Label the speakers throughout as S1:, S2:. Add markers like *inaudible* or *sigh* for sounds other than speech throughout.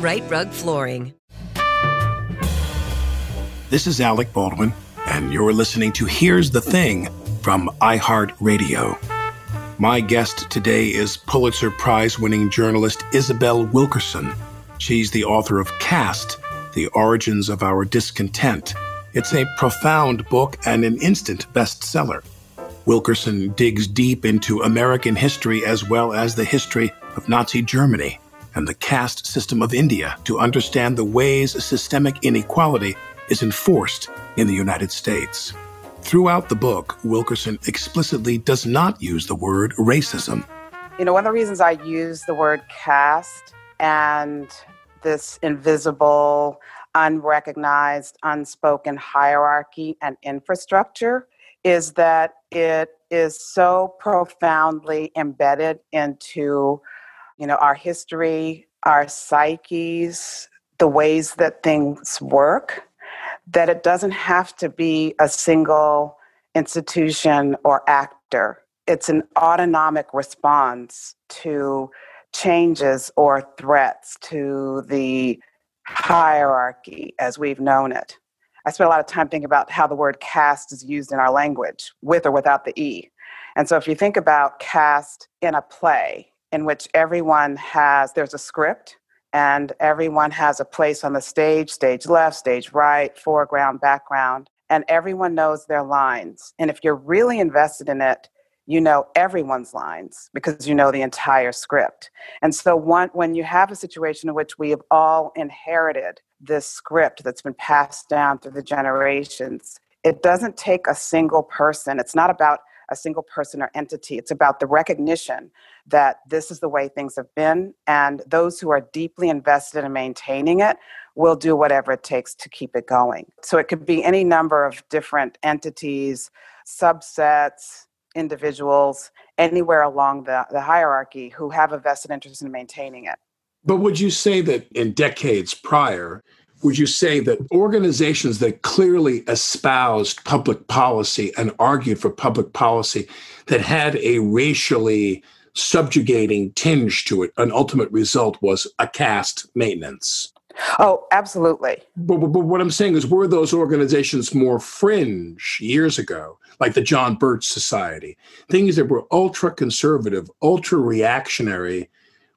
S1: Rite Rug Flooring.
S2: This is Alec Baldwin, and you're listening to Here's the Thing from iHeartRadio. My guest today is Pulitzer Prize winning journalist Isabel Wilkerson. She's the author of Caste The Origins of Our Discontent. It's a profound book and an instant bestseller. Wilkerson digs deep into American history as well as the history of Nazi Germany and the caste system of India to understand the ways systemic inequality is enforced in the United States. Throughout the book, Wilkerson explicitly does not use the word racism.
S3: You know, one of the reasons I use the word caste and this invisible, unrecognized, unspoken hierarchy and infrastructure is that it is so profoundly embedded into you know our history our psyches the ways that things work that it doesn't have to be a single institution or actor it's an autonomic response to changes or threats to the hierarchy as we've known it I spent a lot of time thinking about how the word caste is used in our language, with or without the E. And so if you think about caste in a play in which everyone has, there's a script, and everyone has a place on the stage stage left, stage right, foreground, background, and everyone knows their lines. And if you're really invested in it, you know everyone's lines because you know the entire script. And so one, when you have a situation in which we have all inherited this script that's been passed down through the generations, it doesn't take a single person. It's not about a single person or entity. It's about the recognition that this is the way things have been, and those who are deeply invested in maintaining it will do whatever it takes to keep it going. So it could be any number of different entities, subsets, individuals anywhere along the, the hierarchy who have a vested interest in maintaining it.
S2: But would you say that in decades prior, would you say that organizations that clearly espoused public policy and argued for public policy that had a racially subjugating tinge to it, an ultimate result was a caste maintenance?
S3: Oh, absolutely.
S2: But, but, but, what I'm saying is, were those organizations more fringe years ago, like the John Birch Society? Things that were ultra conservative, ultra reactionary,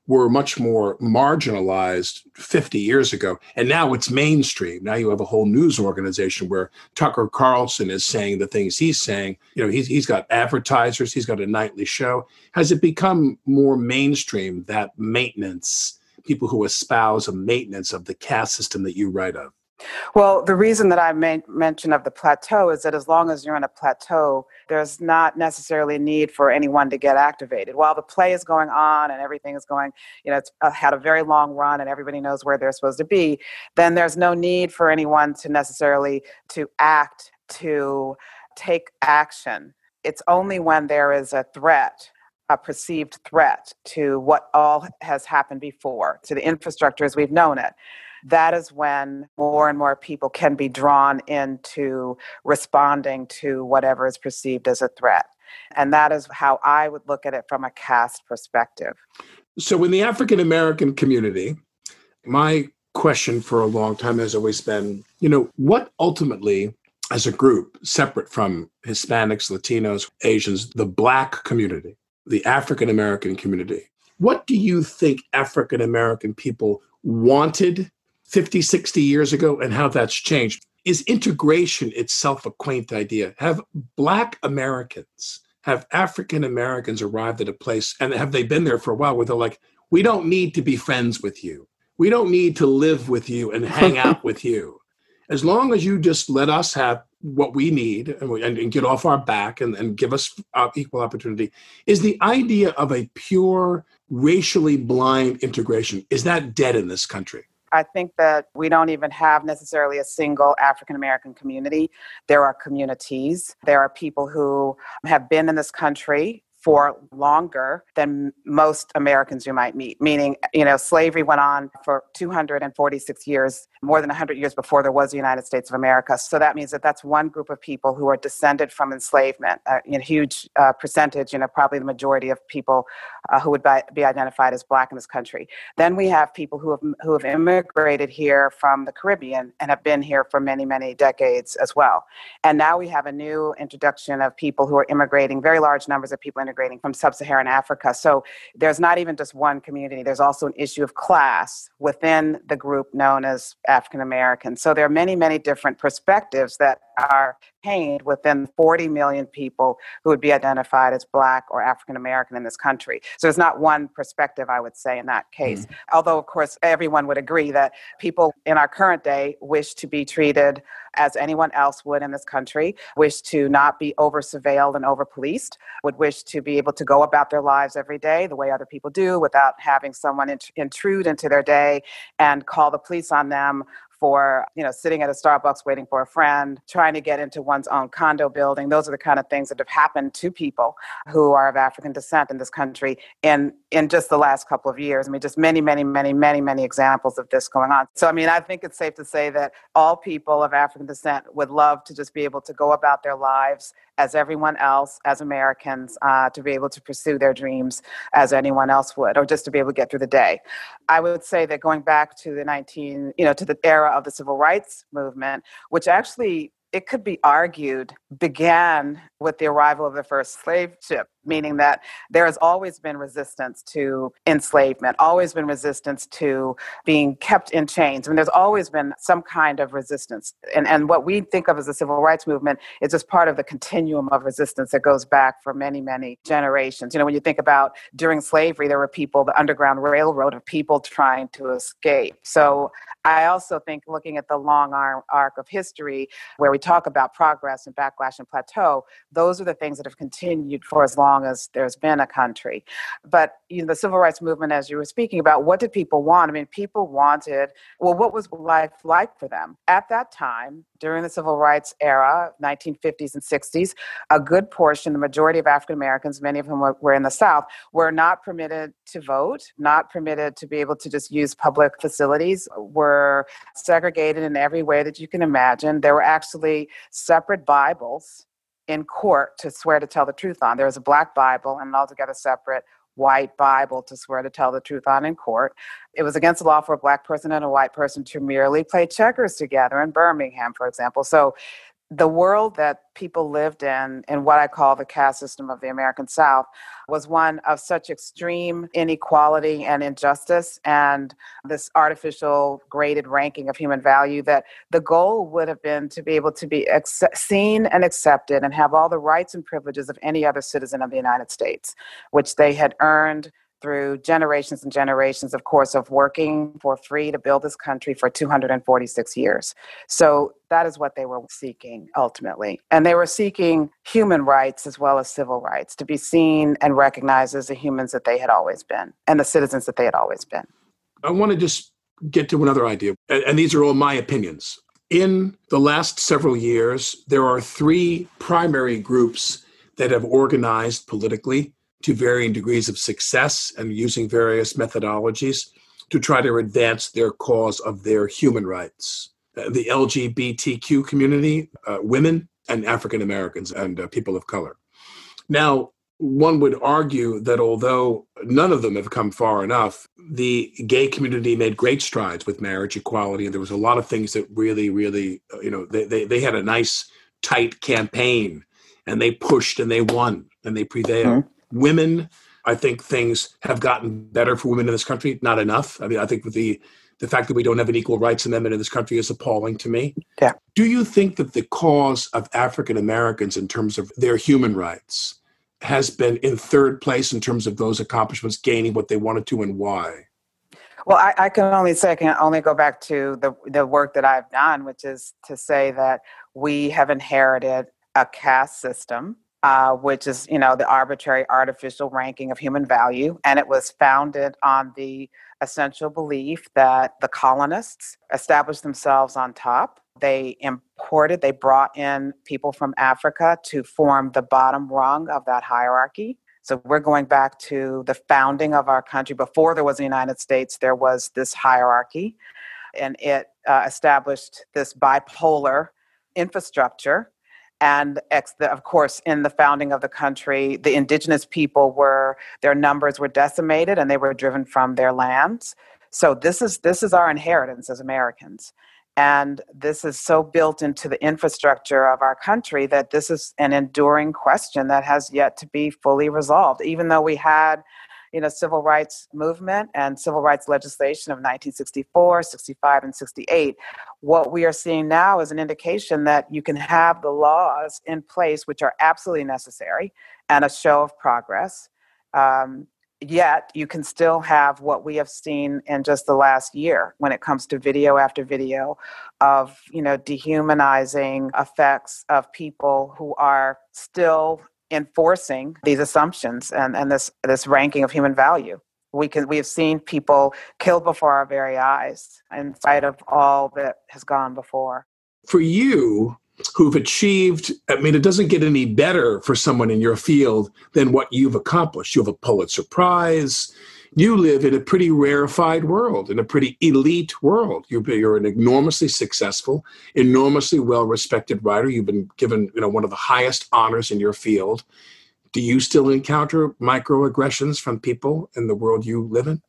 S2: were much more marginalized 50 years ago. And now it's mainstream. Now you have a whole news organization where Tucker Carlson is saying the things he's saying. You know, he's, he's got advertisers, he's got a nightly show. Has it become more mainstream that maintenance? people who espouse a maintenance of the caste system that you write of?
S3: Well, the reason that I made mention of the plateau is that as long as you're in a plateau, there's not necessarily a need for anyone to get activated. While the play is going on and everything is going, you know, it's uh, had a very long run and everybody knows where they're supposed to be, then there's no need for anyone to necessarily to act, to take action. It's only when there is a threat a perceived threat to what all has happened before, to the infrastructure as we've known it, that is when more and more people can be drawn into responding to whatever is perceived as a threat. And that is how I would look at it from a caste perspective.
S2: So, in the African American community, my question for a long time has always been you know, what ultimately, as a group, separate from Hispanics, Latinos, Asians, the Black community, the African American community, what do you think African American people wanted 50, 60 years ago and how that's changed? Is integration itself a quaint idea? Have Black Americans have African Americans arrived at a place and have they been there for a while where they're like, we don't need to be friends with you. We don't need to live with you and hang *laughs* out with you. As long as you just let us have what we need and, and, and get off our back and, and give us uh, equal opportunity, is the idea of a pure racially blind integration. Is that dead in this country?
S3: I think that we don't even have necessarily a single African American community. There are communities. There are people who have been in this country for longer than most Americans you might meet. Meaning, you know, slavery went on for 246 years, more than 100 years before there was the United States of America. So that means that that's one group of people who are descended from enslavement. A huge uh, percentage, you know, probably the majority of people uh, who would be identified as black in this country. Then we have people who have who have immigrated here from the Caribbean and have been here for many, many decades as well. And now we have a new introduction of people who are immigrating, very large numbers of people immigrating from sub Saharan Africa. So there's not even just one community, there's also an issue of class within the group known as African Americans. So there are many, many different perspectives that are contained within 40 million people who would be identified as Black or African American in this country. So there's not one perspective, I would say, in that case. Mm. Although, of course, everyone would agree that people in our current day wish to be treated as anyone else would in this country, wish to not be over surveilled and over policed, would wish to be able to go about their lives every day the way other people do without having someone int- intrude into their day and call the police on them for you know sitting at a starbucks waiting for a friend trying to get into one's own condo building. Those are the kind of things that have happened to people who are of african descent in this country in in just the last couple of years. I mean just many many many many many examples of this going on. So i mean i think it's safe to say that all people of african descent would love to just be able to go about their lives as everyone else, as Americans, uh, to be able to pursue their dreams as anyone else would, or just to be able to get through the day. I would say that going back to the 19, you know, to the era of the civil rights movement, which actually it could be argued began with the arrival of the first slave ship meaning that there has always been resistance to enslavement, always been resistance to being kept in chains. I mean, there's always been some kind of resistance. And, and what we think of as the civil rights movement is just part of the continuum of resistance that goes back for many, many generations. You know, when you think about during slavery, there were people, the Underground Railroad of people trying to escape. So I also think looking at the long arc of history, where we talk about progress and backlash and plateau, those are the things that have continued for as long long as there's been a country. But you know, the civil rights movement, as you were speaking about, what did people want? I mean, people wanted, well, what was life like for them? At that time, during the civil rights era, 1950s and 60s, a good portion, the majority of African Americans, many of whom were, were in the South, were not permitted to vote, not permitted to be able to just use public facilities, were segregated in every way that you can imagine. There were actually separate Bibles in court to swear to tell the truth on. There was a black Bible and an altogether separate white Bible to swear to tell the truth on in court. It was against the law for a black person and a white person to merely play checkers together in Birmingham, for example. So the world that people lived in, in what I call the caste system of the American South, was one of such extreme inequality and injustice and this artificial graded ranking of human value that the goal would have been to be able to be seen and accepted and have all the rights and privileges of any other citizen of the United States, which they had earned through generations and generations, of course, of working for free to build this country for 246 years. So that is what they were seeking ultimately. And they were seeking human rights as well as civil rights to be seen and recognized as the humans that they had always been and the citizens that they had always been.
S2: I want to just get to another idea, and these are all my opinions. In the last several years, there are three primary groups that have organized politically to varying degrees of success and using various methodologies to try to advance their cause of their human rights. Uh, the LGBTQ community, uh, women, and African Americans and uh, people of color. Now, one would argue that although none of them have come far enough, the gay community made great strides with marriage equality, and there was a lot of things that really, really, uh, you know, they, they, they had a nice, tight campaign, and they pushed and they won and they prevailed. Mm-hmm. Women, I think things have gotten better for women in this country. Not enough. I mean, I think with the the fact that we don't have an equal rights amendment in this country is appalling to me.
S3: Yeah.
S2: Do you think that the cause of African Americans in terms of their human rights has been in third place in terms of those accomplishments gaining what they wanted to and why?
S3: Well, I, I, can only say I can only go back to the the work that I've done, which is to say that we have inherited a caste system, uh, which is you know the arbitrary artificial ranking of human value, and it was founded on the essential belief that the colonists established themselves on top they imported, they brought in people from Africa to form the bottom rung of that hierarchy. So we're going back to the founding of our country. Before there was the United States, there was this hierarchy, and it uh, established this bipolar infrastructure. And ex- of course, in the founding of the country, the indigenous people were their numbers were decimated, and they were driven from their lands. So this is this is our inheritance as Americans. And this is so built into the infrastructure of our country that this is an enduring question that has yet to be fully resolved. Even though we had, you know, civil rights movement and civil rights legislation of 1964, 65, and 68, what we are seeing now is an indication that you can have the laws in place, which are absolutely necessary, and a show of progress. Um, yet you can still have what we have seen in just the last year when it comes to video after video of you know dehumanizing effects of people who are still enforcing these assumptions and, and this this ranking of human value. We can we have seen people killed before our very eyes in spite of all that has gone before.
S2: For you who've achieved i mean it doesn't get any better for someone in your field than what you've accomplished. You have a pulitzer prize you live in a pretty rarefied world in a pretty elite world you're, you're an enormously successful enormously well respected writer you've been given you know one of the highest honors in your field do you still encounter microaggressions from people in the world you live in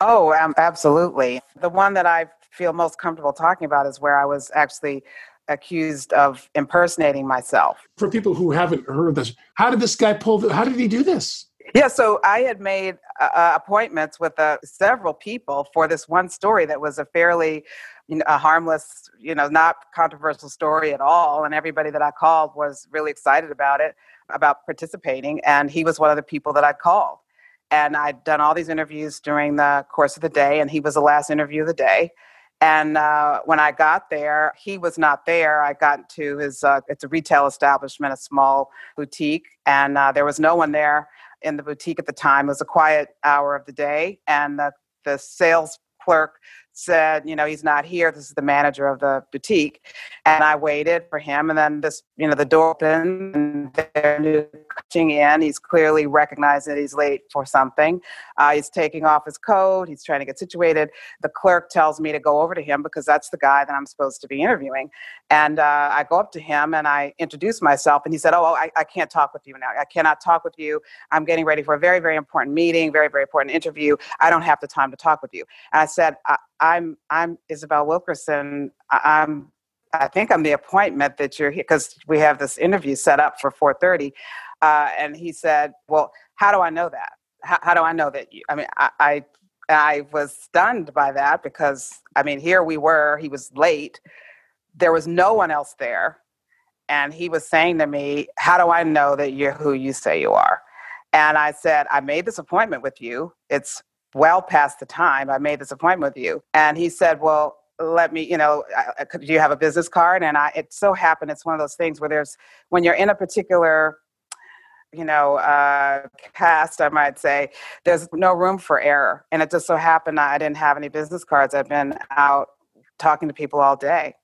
S3: oh um, absolutely the one that i feel most comfortable talking about is where i was actually accused of impersonating myself.
S2: For people who haven't heard this, how did this guy pull? The, how did he do this?
S3: Yeah, so I had made uh, uh, appointments with uh, several people for this one story that was a fairly, you know, a harmless, you know, not controversial story at all, and everybody that I called was really excited about it, about participating, and he was one of the people that I called. And I'd done all these interviews during the course of the day, and he was the last interview of the day. And uh, when I got there, he was not there. I got to his, uh, it's a retail establishment, a small boutique, and uh, there was no one there in the boutique at the time. It was a quiet hour of the day, and the, the sales clerk said, you know, he's not here. This is the manager of the boutique. And I waited for him. And then this, you know, the door opened and they're new in. He's clearly recognized that he's late for something. Uh, he's taking off his coat. He's trying to get situated. The clerk tells me to go over to him because that's the guy that I'm supposed to be interviewing. And uh, I go up to him and I introduce myself. And he said, oh, I, I can't talk with you now. I cannot talk with you. I'm getting ready for a very, very important meeting, very, very important interview. I don't have the time to talk with you. And I said, I, I'm I'm Isabel Wilkerson. I'm I think I'm the appointment that you're here because we have this interview set up for 4:30. Uh, and he said, "Well, how do I know that? How, how do I know that you?" I mean, I, I I was stunned by that because I mean, here we were. He was late. There was no one else there, and he was saying to me, "How do I know that you're who you say you are?" And I said, "I made this appointment with you. It's well past the time I made this appointment with you. And he said, Well, let me, you know, do you have a business card? And I, it so happened, it's one of those things where there's, when you're in a particular, you know, uh, cast, I might say, there's no room for error. And it just so happened I didn't have any business cards. I've been out talking to people all day.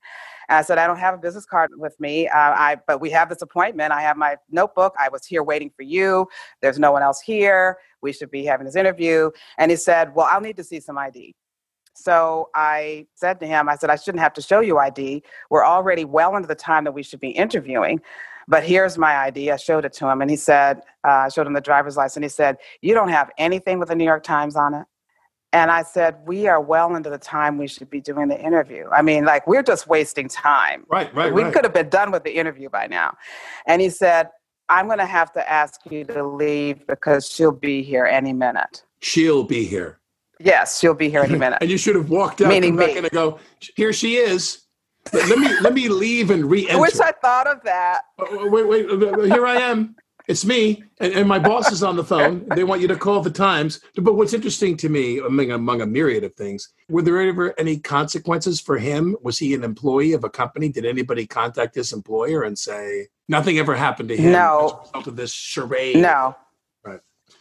S3: I said, I don't have a business card with me. Uh, I, but we have this appointment. I have my notebook. I was here waiting for you. There's no one else here. We should be having this interview. And he said, Well, I'll need to see some ID. So I said to him, I said, I shouldn't have to show you ID. We're already well into the time that we should be interviewing. But here's my ID. I showed it to him, and he said, uh, I showed him the driver's license. He said, You don't have anything with the New York Times on it? And I said, We are well into the time we should be doing the interview. I mean, like, we're just wasting time.
S2: Right, right,
S3: We
S2: right.
S3: could have been done with the interview by now. And he said, I'm going to have to ask you to leave because she'll be here any minute.
S2: She'll be here.
S3: Yes, she'll be here any *laughs* minute.
S2: And you should have walked out,
S3: Meaning
S2: come back
S3: me.
S2: in and go, here she is. Let me let me leave and *laughs*
S3: I
S2: re-enter.
S3: wish I thought of that.
S2: Uh, wait, wait, uh, here I am. It's me, and, and my boss is on the phone. They want you to call the Times. But what's interesting to me, among, among a myriad of things, were there ever any consequences for him? Was he an employee of a company? Did anybody contact his employer and say nothing ever happened to him
S3: No.
S2: as a result of this charade?
S3: No.
S2: Right.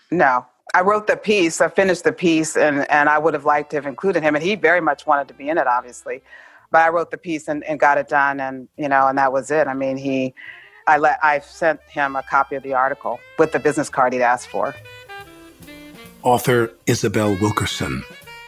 S3: No. I wrote the piece, I finished the piece, and, and I would have liked to have included him. And he very much wanted to be in it, obviously. But I wrote the piece and, and got it done, and you know, and that was it. I mean, he, I let, I sent him a copy of the article with the business card he'd asked for.
S2: author Isabel Wilkerson.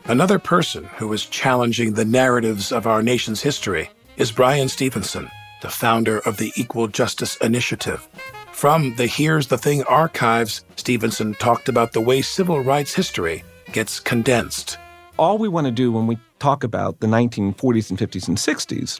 S2: Another person who is challenging the narratives of our nation's history is Bryan Stevenson, the founder of the Equal Justice Initiative. From the Here's the Thing archives, Stevenson talked about the way civil rights history gets condensed.
S4: all we want to do when we talk about the 1940s and 50s and 60s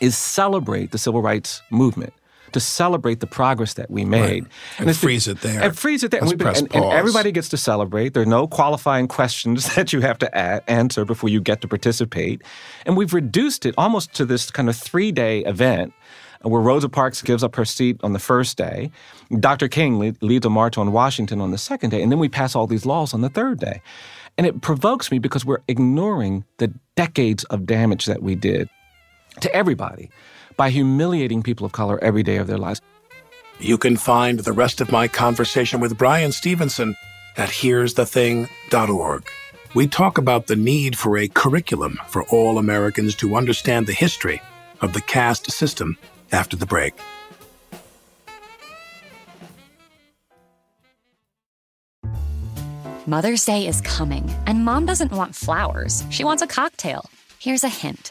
S4: is celebrate the civil rights movement, to celebrate the progress that we made.
S2: And
S4: it's be-
S2: freeze it there.
S4: And freeze it there. And,
S2: press
S4: and- and everybody gets to celebrate. There are no qualifying *laughs* questions that you have to a- answer before you get to participate. And we've reduced it almost to this kind of three day event where Rosa Parks gives up her seat on the first day, Dr. King lead, leads a march on Washington on the second day, and then we pass all these laws on the third day. And it provokes me because we're ignoring the decades of damage that we did to everybody by humiliating people of color every day of their lives.
S2: You can find the rest of my conversation with Bryan Stevenson at here'sthething.org. We talk about the need for a curriculum for all Americans to understand the history of the caste system after the break.
S5: Mother's Day is coming, and mom doesn't want flowers. She wants a cocktail. Here's a hint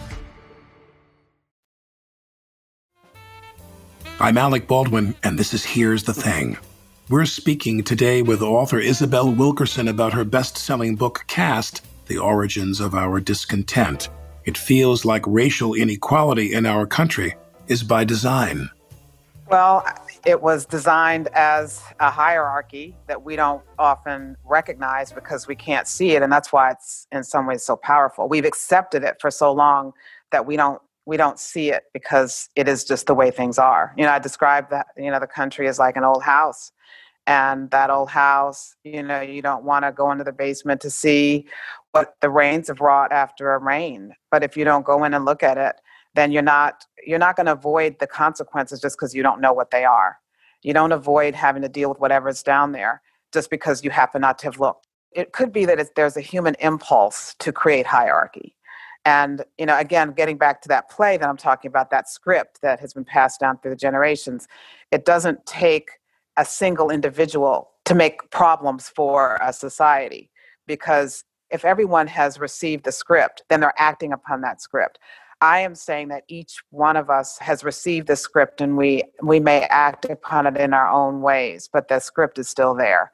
S2: I'm Alec Baldwin, and this is Here's the Thing. We're speaking today with author Isabel Wilkerson about her best selling book, Caste The Origins of Our Discontent. It feels like racial inequality in our country is by design.
S3: Well, it was designed as a hierarchy that we don't often recognize because we can't see it and that's why it's in some ways so powerful. We've accepted it for so long that we don't we don't see it because it is just the way things are. You know, I describe that you know the country is like an old house and that old house, you know, you don't want to go into the basement to see what the rains have wrought after a rain. But if you don't go in and look at it, then you're not you're not going to avoid the consequences just because you don't know what they are. You don't avoid having to deal with whatever's down there just because you happen not to have looked. It could be that there's a human impulse to create hierarchy. And, you know, again, getting back to that play that I'm talking about, that script that has been passed down through the generations, it doesn't take a single individual to make problems for a society because if everyone has received the script, then they're acting upon that script. I am saying that each one of us has received the script and we we may act upon it in our own ways, but the script is still there.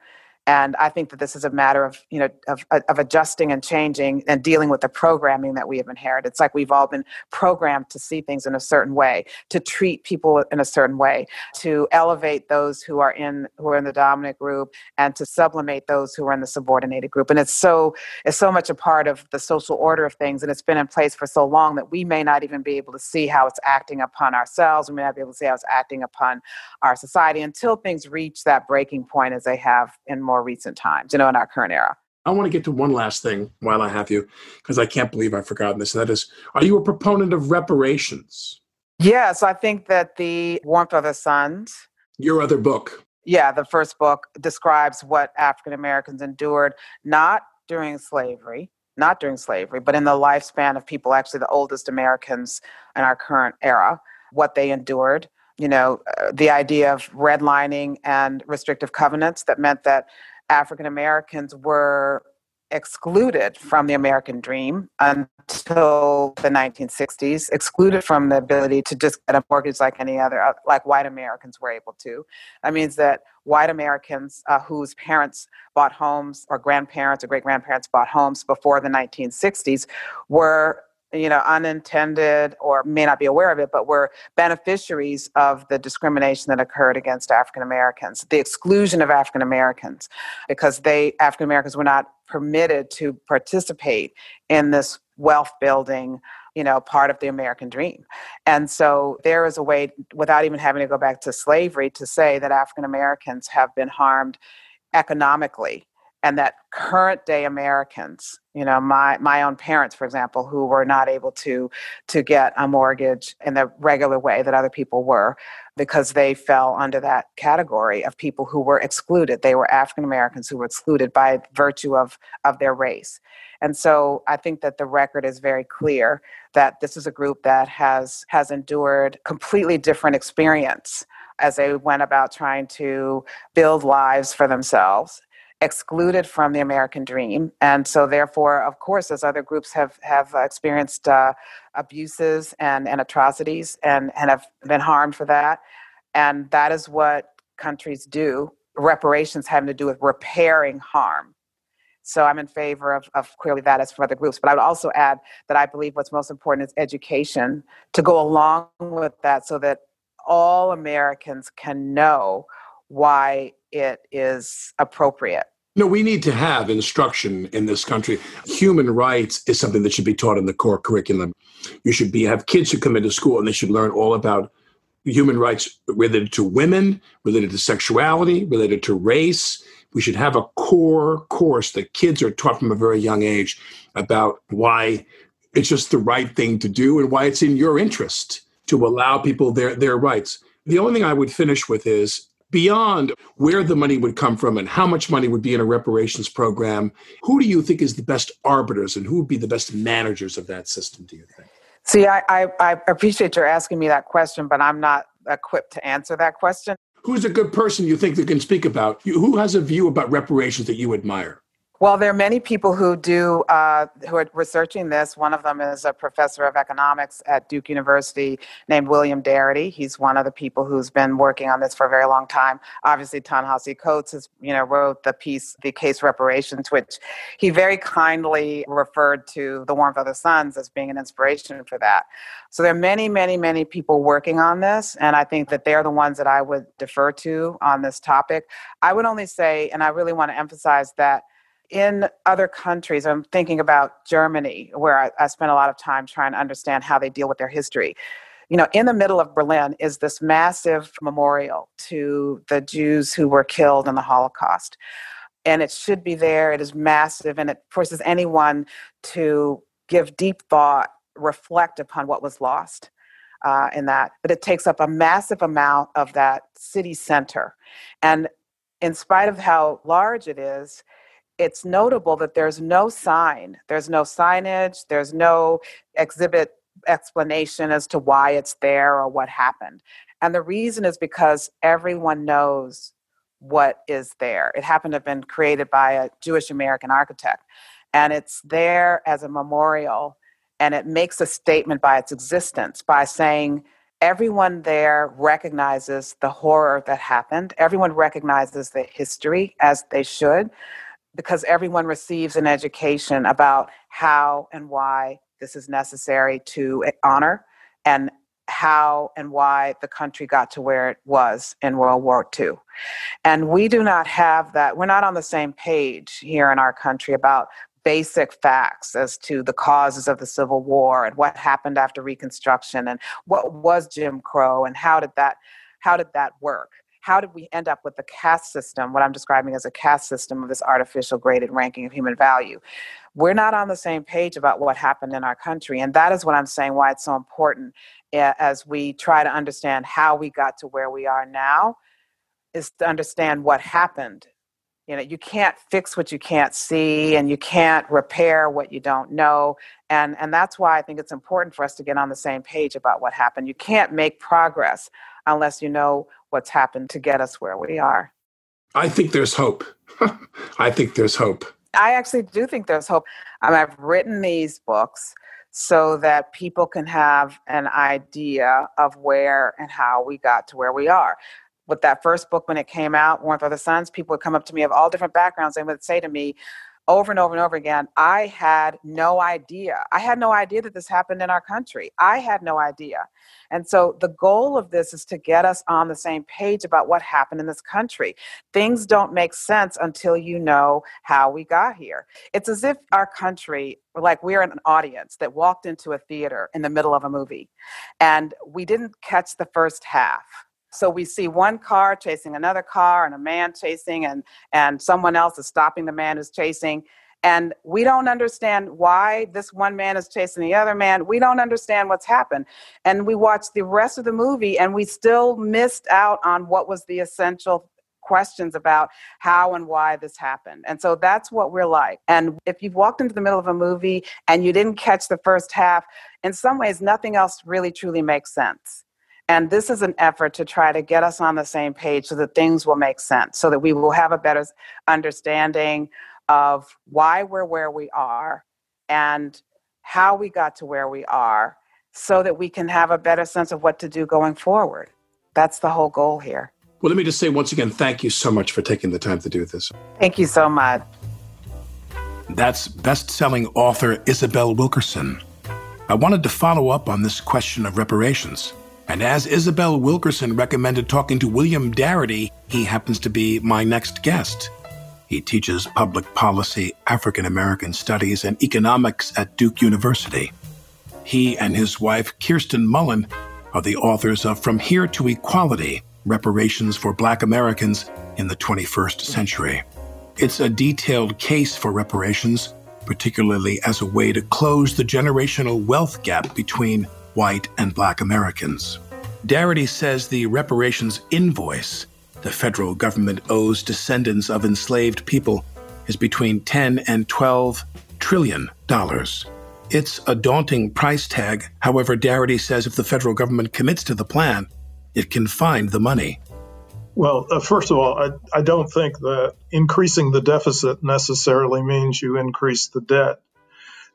S3: And I think that this is a matter of, you know, of, uh, of adjusting and changing and dealing with the programming that we have inherited. It's like we've all been programmed to see things in a certain way, to treat people in a certain way, to elevate those who are in who are in the dominant group and to sublimate those who are in the subordinated group. And it's so it's so much a part of the social order of things and it's been in place for so long that we may not even be able to see how it's acting upon ourselves. We may not be able to see how it's acting upon our society until things reach that breaking point as they have in more more recent times, you know, in our current era.
S2: I want to get to one last thing while I have you, because I can't believe I've forgotten this. And that is, are you a proponent of reparations?
S3: Yes, I think that the Warmth of Other Suns.
S2: Your other book.
S3: Yeah, the first book describes what African Americans endured, not during slavery, not during slavery, but in the lifespan of people, actually the oldest Americans in our current era, what they endured you know, uh, the idea of redlining and restrictive covenants that meant that African Americans were excluded from the American dream until the 1960s, excluded from the ability to just get a mortgage like any other, uh, like white Americans were able to. That means that white Americans uh, whose parents bought homes or grandparents or great grandparents bought homes before the 1960s were you know, unintended or may not be aware of it, but were beneficiaries of the discrimination that occurred against African Americans, the exclusion of African Americans, because they African Americans were not permitted to participate in this wealth building you know part of the american dream. And so there is a way without even having to go back to slavery to say that african americans have been harmed economically and that current day Americans, you know, my my own parents, for example, who were not able to to get a mortgage in the regular way that other people were, because they fell under that category of people who were excluded. They were African Americans who were excluded by virtue of of their race. And so I think that the record is very clear that this is a group that has has endured completely different experience as they went about trying to build lives for themselves excluded from the American dream. And so, therefore, of course, as other groups have, have experienced uh, abuses and, and atrocities and, and have been harmed for that. And that is what countries do. Reparations having to do with repairing harm. So I'm in favor of, of clearly that as for other groups. But I would also add that I believe what's most important is education to go along with that so that all Americans can know why it is appropriate.
S2: No, we need to have instruction in this country. Human rights is something that should be taught in the core curriculum. You should be have kids who come into school and they should learn all about human rights related to women, related to sexuality, related to race. We should have a core course that kids are taught from a very young age about why it's just the right thing to do and why it's in your interest to allow people their their rights. The only thing I would finish with is beyond where the money would come from and how much money would be in a reparations program, who do you think is the best arbiters and who would be the best managers of that system, do you think?
S3: See, I, I, I appreciate your asking me that question, but I'm not equipped to answer that question.
S2: Who's a good person you think that can speak about? Who has a view about reparations that you admire?
S3: Well, there are many people who do uh, who are researching this. One of them is a professor of economics at Duke University named William Darity. He's one of the people who's been working on this for a very long time. Obviously, Ta-Nehisi Coates has you know wrote the piece, the case reparations, which he very kindly referred to the Warmth of Other Suns as being an inspiration for that. So there are many, many, many people working on this, and I think that they're the ones that I would defer to on this topic. I would only say, and I really want to emphasize that in other countries, I'm thinking about Germany, where I, I spent a lot of time trying to understand how they deal with their history. You know, in the middle of Berlin is this massive memorial to the Jews who were killed in the Holocaust. And it should be there. It is massive, and it forces anyone to give deep thought, reflect upon what was lost uh, in that. But it takes up a massive amount of that city center. And in spite of how large it is, it's notable that there's no sign, there's no signage, there's no exhibit explanation as to why it's there or what happened. And the reason is because everyone knows what is there. It happened to have been created by a Jewish American architect. And it's there as a memorial, and it makes a statement by its existence by saying, everyone there recognizes the horror that happened. Everyone recognizes the history as they should because everyone receives an education about how and why this is necessary to honor and how and why the country got to where it was in World War II. And we do not have that. We're not on the same page here in our country about basic facts as to the causes of the Civil War and what happened after Reconstruction and what was Jim Crow and how did that how did that work how did we end up with the caste system, what I'm describing as a caste system of this artificial graded ranking of human value? We're not on the same page about what happened in our country. And that is what I'm saying why it's so important as we try to understand how we got to where we are now, is to understand what happened. You know, you can't fix what you can't see and you can't repair what you don't know. And, and that's why I think it's important for us to get on the same page about what happened. You can't make progress unless you know what's happened to get us where we are.
S2: I think there's hope. *laughs* I think there's hope.
S3: I actually do think there's hope. Mean, I've written these books so that people can have an idea of where and how we got to where we are. With that first book, when it came out, Warmth of Other Suns, people would come up to me of all different backgrounds and would say to me, over and over and over again, I had no idea. I had no idea that this happened in our country. I had no idea. And so the goal of this is to get us on the same page about what happened in this country. Things don't make sense until you know how we got here. It's as if our country, like we're an audience that walked into a theater in the middle of a movie and we didn't catch the first half so we see one car chasing another car and a man chasing and and someone else is stopping the man who's chasing and we don't understand why this one man is chasing the other man we don't understand what's happened and we watch the rest of the movie and we still missed out on what was the essential questions about how and why this happened. And so that's what we're like. And if you've walked into the middle of a movie and you didn't catch the first half, in some ways, nothing else really truly makes sense. And this is an effort to try to get us on the same page so that things will make sense, so that we will have a better understanding of why we're where we are and how we got to where we are, so that we can have a better sense of what to do going forward. That's the whole goal here.
S2: Well, let me just say once again, thank you so much for taking the time to do this.
S3: Thank you so much.
S2: That's best selling author Isabel Wilkerson. I wanted to follow up on this question of reparations. And as Isabel Wilkerson recommended talking to William Darity, he happens to be my next guest. He teaches public policy, African American studies, and economics at Duke University. He and his wife, Kirsten Mullen, are the authors of From Here to Equality Reparations for Black Americans in the 21st Century. It's a detailed case for reparations, particularly as a way to close the generational wealth gap between white and black Americans. Darity says the reparations invoice the federal government owes descendants of enslaved people is between 10 and 12 trillion dollars. It's a daunting price tag. However, Darity says if the federal government commits to the plan, it can find the money.
S6: Well, uh, first of all, I, I don't think that increasing the deficit necessarily means you increase the debt.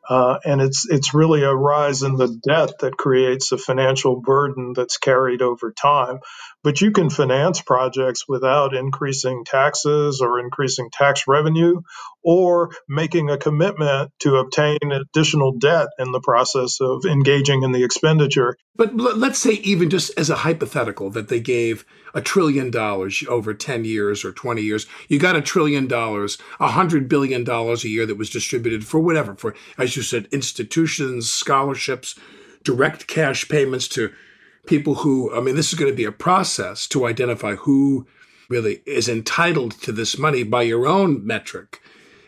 S6: Uh, and it's it's really a rise in the debt that creates a financial burden that's carried over time. But you can finance projects without increasing taxes or increasing tax revenue or making a commitment to obtain additional debt in the process of engaging in the expenditure.
S2: But let's say, even just as a hypothetical, that they gave a trillion dollars over 10 years or 20 years. You got a trillion dollars, a hundred billion dollars a year that was distributed for whatever, for, as you said, institutions, scholarships, direct cash payments to people who, I mean, this is going to be a process to identify who really is entitled to this money by your own metric.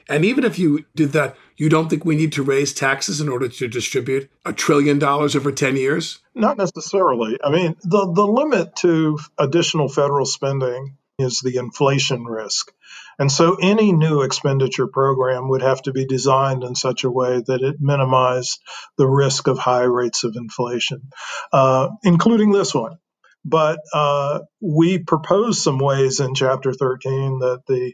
S2: And even if you did that, you don't think we need to raise taxes in order to distribute a trillion dollars over 10 years?
S6: Not necessarily. I mean, the, the limit to additional federal spending is the inflation risk. And so any new expenditure program would have to be designed in such a way that it minimized the risk of high rates of inflation, uh, including this one. But uh, we propose some ways in Chapter 13 that the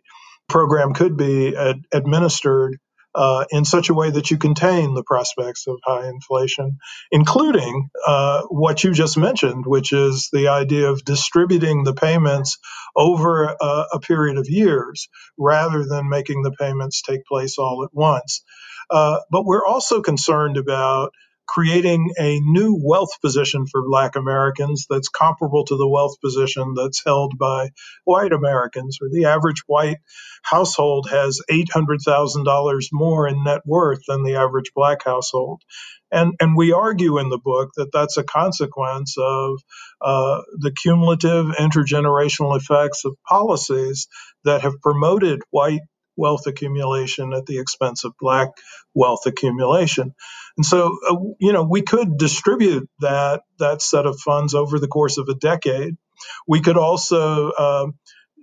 S6: program could be ad- administered uh, in such a way that you contain the prospects of high inflation, including uh, what you just mentioned, which is the idea of distributing the payments over a, a, period of years rather than making the payments take place all at once. Uh, but we're also concerned about creating a new wealth position for Black Americans that's comparable to the wealth position that's held by white Americans, or the average white household has $800,000 more in net worth than the average Black household. And, and we argue in the book that that's a consequence of uh, the cumulative intergenerational effects of policies that have promoted white wealth accumulation at the expense of black wealth accumulation. And so, uh, you know, we could distribute that that set of funds over the course of a decade. We could also uh,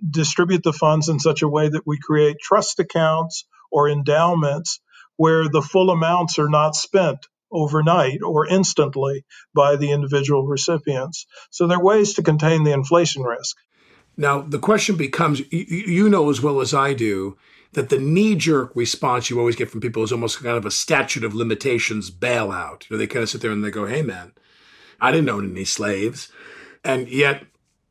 S6: distribute the funds in such a way that we create trust accounts or endowments where the full amounts are not spent overnight or instantly by the individual recipients. So there are ways to contain the inflation risk.
S2: Now, the question becomes you know as well as I do that the knee jerk response you always get from people is almost kind of a statute of limitations bailout. You know, they kind of sit there and they go, hey, man, I didn't own any slaves. And yet,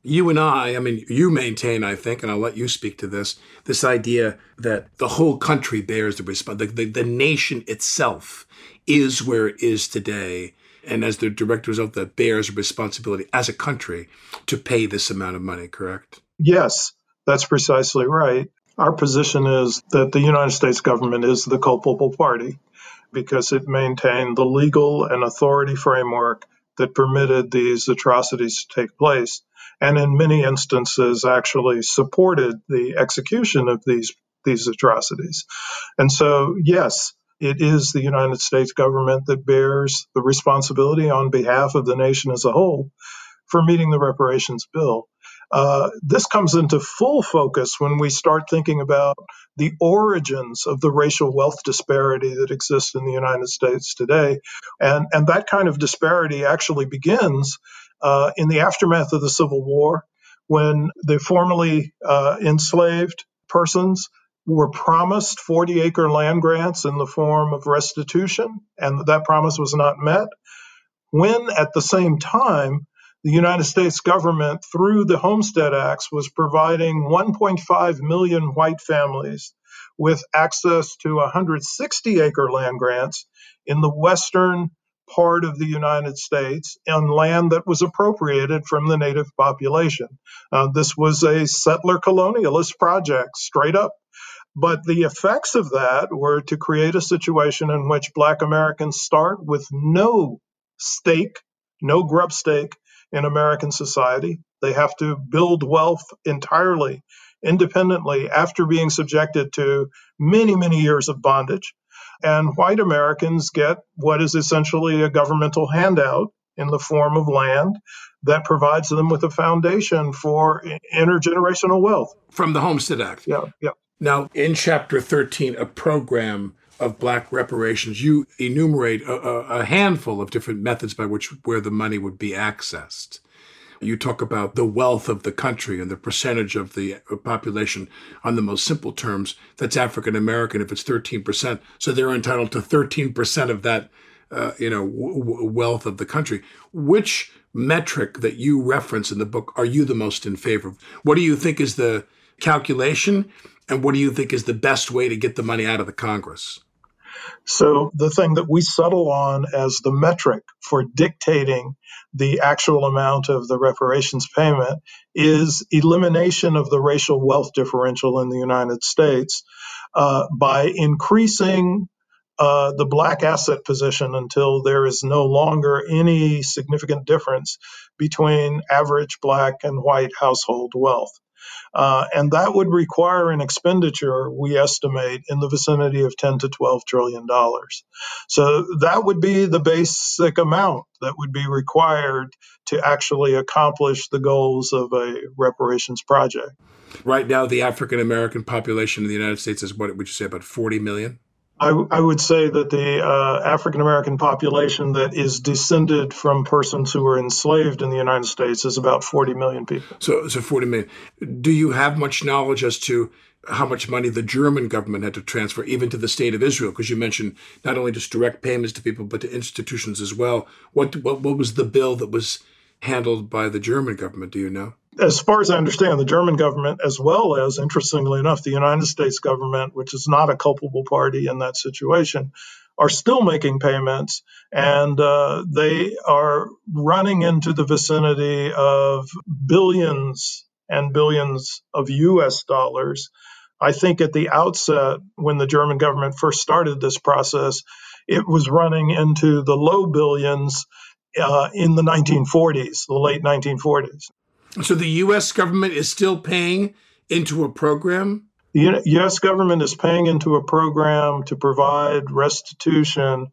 S2: you and I, I mean, you maintain, I think, and I'll let you speak to this, this idea that the whole country bears the response, the, the, the nation itself is where it is today. And as the direct result, that bears a responsibility as a country to pay this amount of money, correct?
S6: Yes, that's precisely right. Our position is that the United States government is the culpable party because it maintained the legal and authority framework that permitted these atrocities to take place, and in many instances actually supported the execution of these these atrocities. And so, yes, it is the United States government that bears the responsibility on behalf of the nation as a whole for meeting the reparations bill. Uh, this comes into full focus when we start thinking about the origins of the racial wealth disparity that exists in the United States today. And, and that kind of disparity actually begins uh, in the aftermath of the Civil War when the formerly uh, enslaved persons were promised 40 acre land grants in the form of restitution, and that promise was not met. When at the same time, the United States government, through the Homestead Acts, was providing 1.5 million white families with access to 160 acre land grants in the western part of the United States on land that was appropriated from the native population. Uh, this was a settler colonialist project, straight up. But the effects of that were to create a situation in which Black Americans start with no stake, no grub stake in American society. They have to build wealth entirely independently after being subjected to many, many years of bondage. And white Americans get what is essentially a governmental handout in the form of land that provides them with a foundation for intergenerational wealth.
S2: From the Homestead Act.
S6: Yeah, yeah.
S2: Now, in Chapter 13, a program of black reparations, you enumerate a, a, handful of different methods by which where the money would be accessed. you talk about the wealth of the country and the percentage of the population on the most simple terms. That's African American if it's 13%. So they're entitled to 13% of that, uh, you know, w- wealth of the country. Which metric that you reference in the book are you the most in favor of? What do you think is the calculation? And what do you think is the best way to get the money out of the Congress?
S6: So, the thing that we settle on as the metric for dictating the actual amount of the reparations payment is elimination of the racial wealth differential in the United States uh, by increasing uh, the black asset position until there is no longer any significant difference between average black and white household wealth. Uh, and that would require an expenditure, we estimate, in the vicinity of 10 to 12 trillion dollars. So that would be the basic amount that would be required to actually accomplish the goals of a reparations project.
S2: Right now, the African American population in the United States is what would you say about 40 million?
S6: I, I, would say that the uh, African American population that is descended from persons who were enslaved in the United States is about 40 million people.
S2: So, so 40 million. Do you have much knowledge as to how much money the German government had to transfer, even to the state of Israel? Because you mentioned not only just direct payments to people, but to institutions as well. What, what, what was the bill that was handled by the German government? Do you know?
S6: as far as I understand, the German government, as well as, interestingly enough, the United States government, which is not a culpable party in that situation, are still making payments and uh, they are running into the vicinity of billions and billions of US dollars. I think at the outset, when the German government first started this process, it was running into the low billions uh, in the 1940s, the late 1940s.
S2: So the U.S. government is still paying into a program?
S6: The U.S. government is paying into a program to provide restitution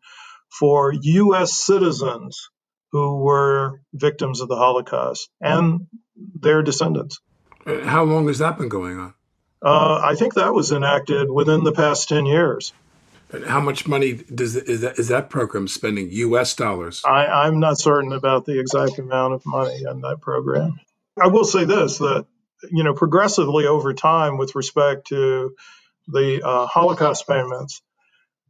S6: for U.S. citizens who were victims of the Holocaust and their descendants.
S2: How long has that been going on?
S6: Uh, I think that was enacted within the past 10 years.
S2: How much money does is that, is that program spending? U.S. dollars?
S6: I, am not certain about the exact amount of money on that program. I will say this that, you know, progressively over time with respect to the uh, Holocaust payments,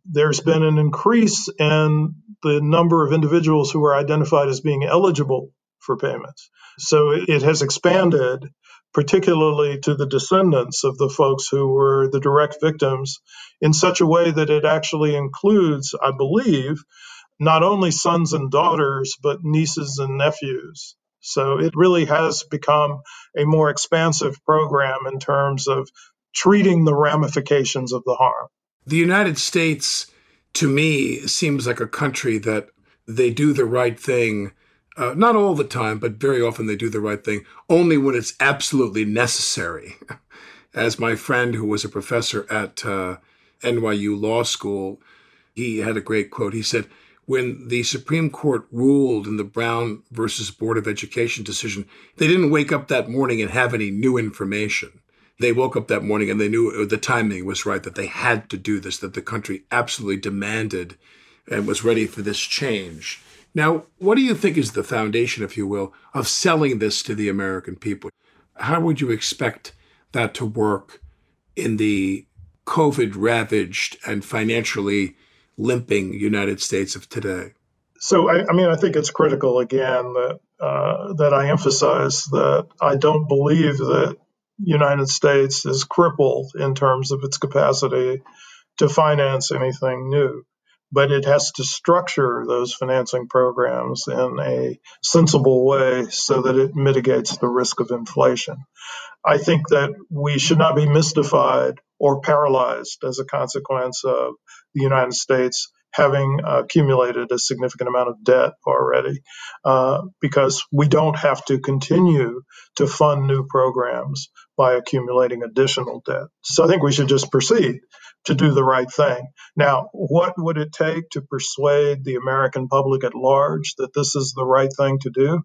S6: there's been an increase in the number of individuals who are identified as being eligible for payments. So it, it has expanded, particularly to the descendants of the folks who were the direct victims, in such a way that it actually includes, I believe, not only sons and daughters, but nieces and nephews. So it really has become a more expansive program in terms of treating the ramifications of the harm.
S2: The United States, to me, seems like a country that they do the right thing. Uh, not all the time, but very often they do the right thing only when it's absolutely necessary. *laughs* As my friend, who was a professor at uh, NYU Law School, he had a great quote. He said, when the Supreme Court ruled in the Brown versus Board of Education decision, they didn't wake up that morning and have any new information. They woke up that morning and they knew the timing was right, that they had to do this, that the country absolutely demanded and was ready for this change. Now, what do you think is the foundation, if you will, of selling this to the American people? How would you expect that to work in the COVID ravaged and financially limping United States of today?
S6: So, I, I mean, I think it's critical again that uh, that I emphasize that I don't believe that United States is crippled in terms of its capacity to finance anything new, but it has to structure those financing programs in a sensible way so that it mitigates the risk of inflation. I think that we should not be mystified or paralyzed as a consequence of the United States having accumulated a significant amount of debt already, uh, because we don't have to continue to fund new programs by accumulating additional debt. So I think we should just proceed to do the right thing. Now, what would it take to persuade the American public at large that this is the right thing to do?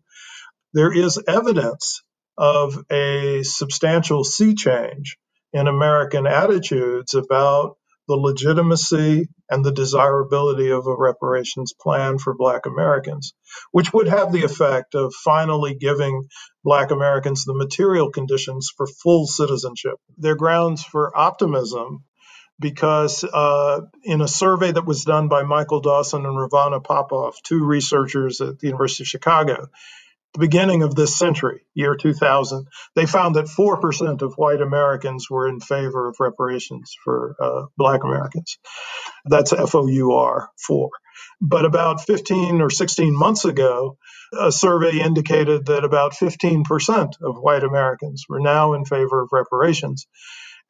S6: There is evidence of a substantial sea change in American attitudes about the legitimacy and the desirability of a reparations plan for Black Americans, which would have the effect of finally giving Black Americans the material conditions for full citizenship. They're grounds for optimism because uh, in a survey that was done by Michael Dawson and Rovana Popoff, two researchers at the University of Chicago, the beginning of this century, year 2000, they found that 4% of white Americans were in favor of reparations for uh, black Americans. That's F O U R, 4. But about 15 or 16 months ago, a survey indicated that about 15% of white Americans were now in favor of reparations.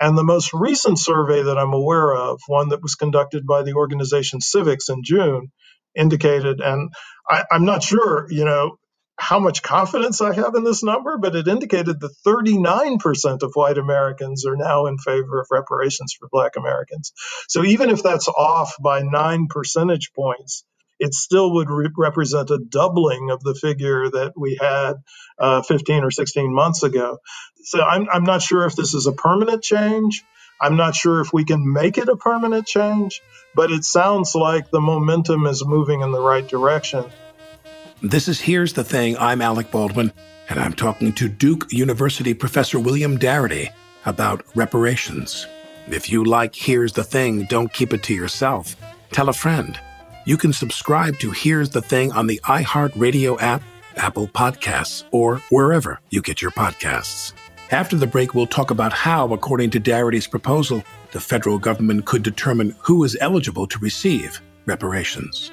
S6: And the most recent survey that I'm aware of, one that was conducted by the organization Civiqs in June, indicated, and I, am not sure, you know, how much confidence I have in this number, but it indicated that 39% of white Americans are now in favor of reparations for black Americans. So even if that's off by nine percentage points, it still would re- represent a doubling of the figure that we had uh, 15 or 16 months ago. So I'm, I'm not sure if this is a permanent change. I'm not sure if we can make it a permanent change, but it sounds like the momentum is moving in the right direction.
S2: This is Here's the Thing. I'm Alec Baldwin, and I'm talking to Duke University Professor William Darity about reparations. If you like Here's the Thing, don't keep it to yourself. Tell a friend. You can subscribe to Here's the Thing on the iHeartRadio app, Apple Podcasts, or wherever you get your podcasts. After the break, we'll talk about how, according to Darity's proposal, the federal government could determine who is eligible to receive reparations.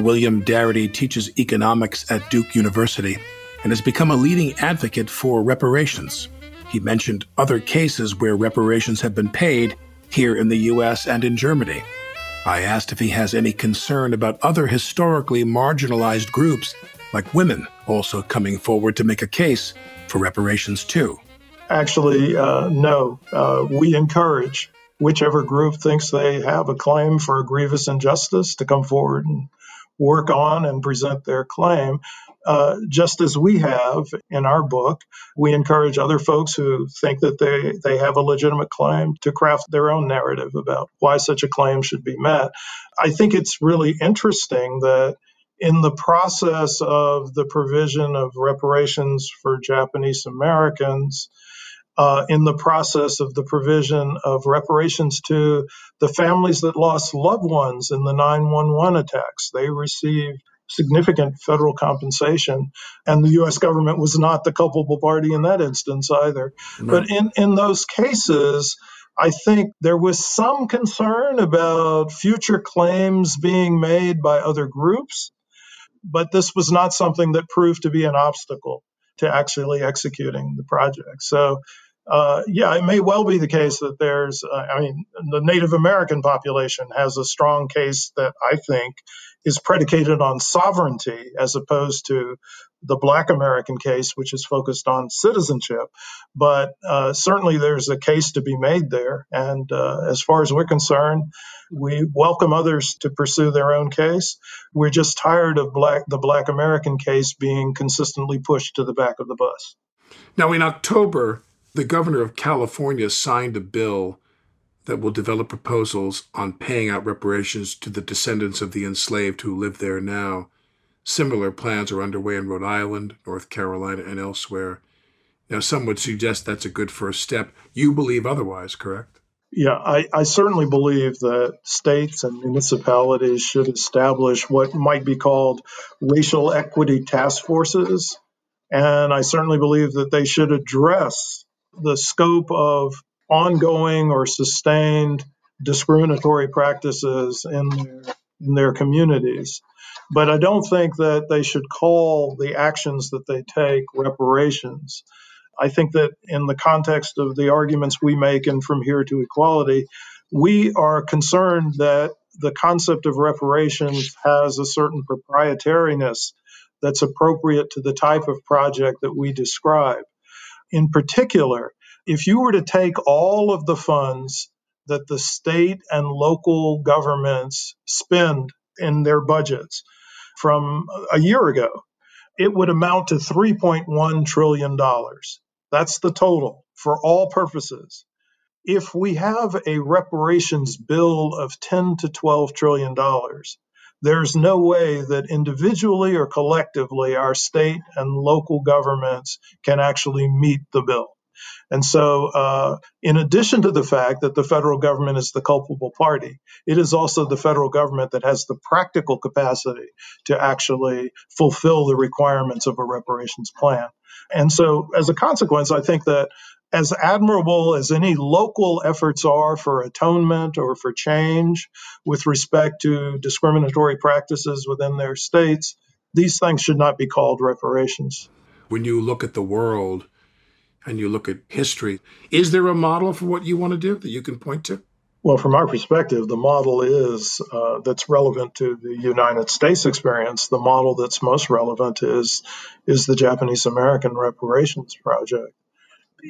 S2: William Darity teaches economics at Duke University and has become a leading advocate for reparations. He mentioned other cases where reparations have been paid here in the U.S. and in Germany. I asked if he has any concern about other historically marginalized groups, like women, also coming forward to make a case for reparations too.
S6: Actually, uh, no. Uh, we encourage whichever group thinks they have a claim for a grievous injustice to come forward and work on and present their claim. uh, just as we have in our book, we encourage other folks who think that they, they have a legitimate claim to craft their own narrative about why such a claim should be met. I think it's really interesting that in the process of the provision of reparations for Japanese Americans, uh, in the process of the provision of reparations to the families that lost loved ones in the 911 attacks. They received significant federal compensation, and the U.S. government was not the culpable party in that instance either. But in, in those cases, I think there was some concern about future claims being made by other groups, but this was not something that proved to be an obstacle to actually executing the project. So uh, yeah, it may well be the case that there's, uh, I mean, the Native American population has a strong case that I think is predicated on sovereignty as opposed to the Black American case, which is focused on citizenship. But uh, certainly there's a case to be made there. And uh, as far as we're concerned, we welcome others to pursue their own case. We're just tired of black, the Black American case being consistently pushed to the back of the bus.
S2: Now, in October, the governor of California signed a bill that will develop proposals on paying out reparations to the descendants of the enslaved who live there now. Similar plans are underway in Rhode Island, North Carolina, and elsewhere. Now, some would suggest that's a good first step. You believe otherwise, correct?
S6: Yeah, I, I, certainly believe that states and municipalities should establish what might be called racial equity task forces. And I certainly believe that they should address the scope of ongoing or sustained discriminatory practices in their, in their communities. But I don't think that they should call the actions that they take reparations. I think that in the context of the arguments we make in From Here to Equality, we are concerned that the concept of reparations has a certain proprietariness that's appropriate to the type of project that we describe. In particular, if you were to take all of the funds that the state and local governments spend in their budgets from a year ago, it would amount to $3.1 trillion. That's the total for all purposes. If we have a reparations bill of 10 to 12 trillion dollars, there's no way that individually or collectively our state and local governments can actually meet the bill. And so, uh, in addition to the fact that the federal government is the culpable party, it is also the federal government that has the practical capacity to actually fulfill the requirements of a reparations plan. And so, as a consequence, I think that as admirable as any local efforts are for atonement or for change with respect to discriminatory practices within their states, these things should not be called reparations.
S2: When you look at the world and you look at history, is there a model for what you want to do that you can point to?
S6: Well, from our perspective, the model is uh, that's relevant to the United States experience. The model that's most relevant is is the Japanese American reparations project.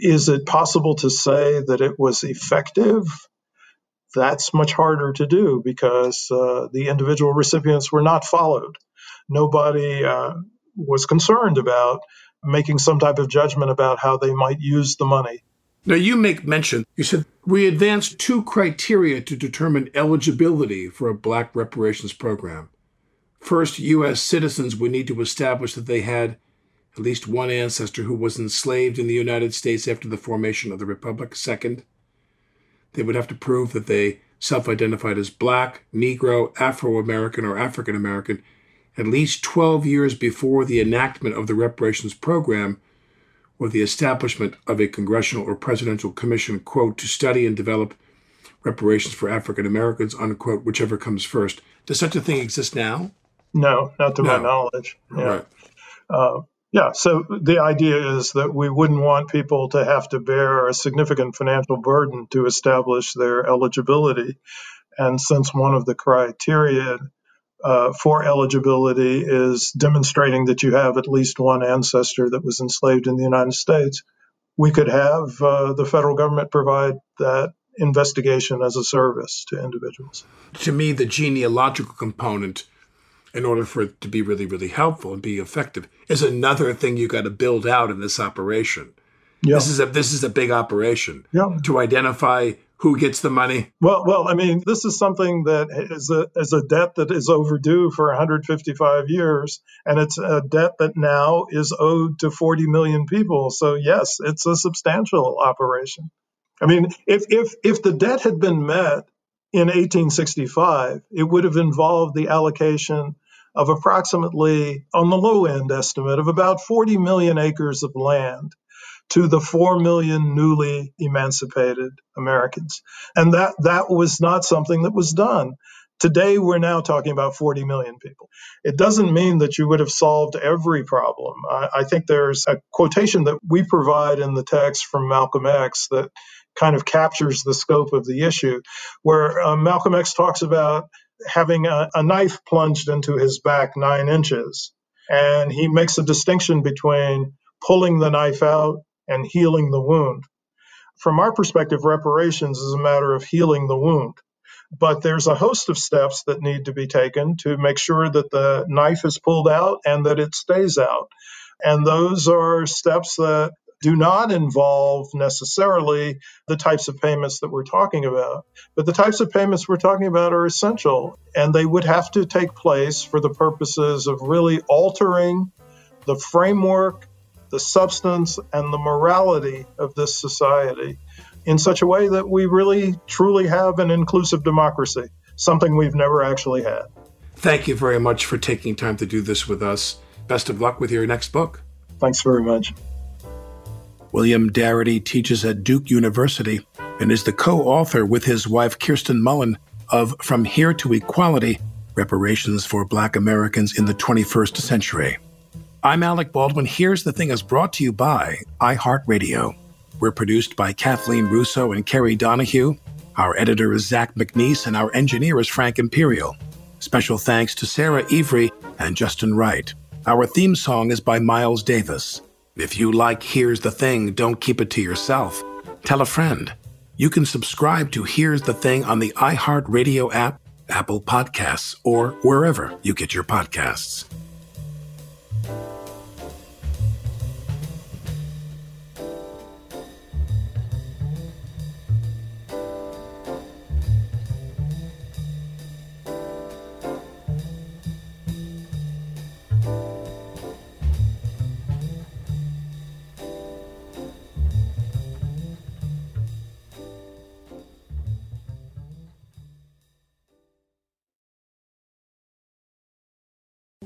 S6: Is it possible to say that it was effective? That's much harder to do because uh, the individual recipients were not followed. Nobody uh, was concerned about making some type of judgment about how they might use the money.
S2: Now, you make mention, you said, we advanced two criteria to determine eligibility for a black reparations program. First, U.S. citizens would need to establish that they had at least one ancestor who was enslaved in the United States after the formation of the Republic. Second, they would have to prove that they self identified as black, Negro, Afro American, or African American at least 12 years before the enactment of the reparations program or the establishment of a congressional or presidential commission, quote, to study and develop reparations for African Americans, unquote, whichever comes first. Does such a thing exist now?
S6: No, not to no. my knowledge. Yeah. Right. Uh, yeah, so the idea is that we wouldn't want people to have to bear a significant financial burden to establish their eligibility. And since one of the criteria uh, for eligibility is demonstrating that you have at least one ancestor that was enslaved in the United States, we could have uh, the federal government provide that investigation as a service to individuals.
S2: To me, the genealogical component in order for it to be really, really helpful and be effective is another thing you got to build out in this operation. Yeah. This is a this is a big operation
S6: yeah.
S2: to identify who gets the money?
S6: Well, well, I mean, this is something that is a is a debt that is overdue for 155 years, and it's a debt that now is owed to 40 million people. So yes, it's a substantial operation. I mean, if if if the debt had been met in 1865, it would have involved the allocation of approximately, on the low end estimate, of about 40 million acres of land to the 4 million newly emancipated Americans. And that, that was not something that was done. Today, we're now talking about 40 million people. It doesn't mean that you would have solved every problem. I, I think there's a quotation that we provide in the text from Malcolm X that kind of captures the scope of the issue, where uh, Malcolm X talks about having a, a knife plunged into his back nine inches. And he makes a distinction between pulling the knife out and healing the wound. From our perspective, reparations is a matter of healing the wound. But there's a host of steps that need to be taken to make sure that the knife is pulled out and that it stays out. And those are steps that do not involve necessarily the types of payments that we're talking about. But the types of payments we're talking about are essential, and they would have to take place for the purposes of really altering the framework the substance and the morality of this society in such a way that we really truly have an inclusive democracy, something we've never actually had.
S2: Thank you very much for taking time to do this with us. Best of luck with your next book.
S6: Thanks very much.
S2: William Darity teaches at Duke University and is the co author with his wife Kirsten Mullen of From Here to Equality Reparations for Black Americans in the 21st Century. I'm Alec Baldwin. Here's the Thing is brought to you by iHeartRadio. We're produced by Kathleen Russo and Kerry Donahue. Our editor is Zach McNeese, and our engineer is Frank Imperial. Special thanks to Sarah Every and Justin Wright. Our theme song is by Miles Davis. If you like Here's the Thing, don't keep it to yourself. Tell a friend. You can subscribe to Here's the Thing on the iHeartRadio app, Apple Podcasts, or wherever you get your podcasts.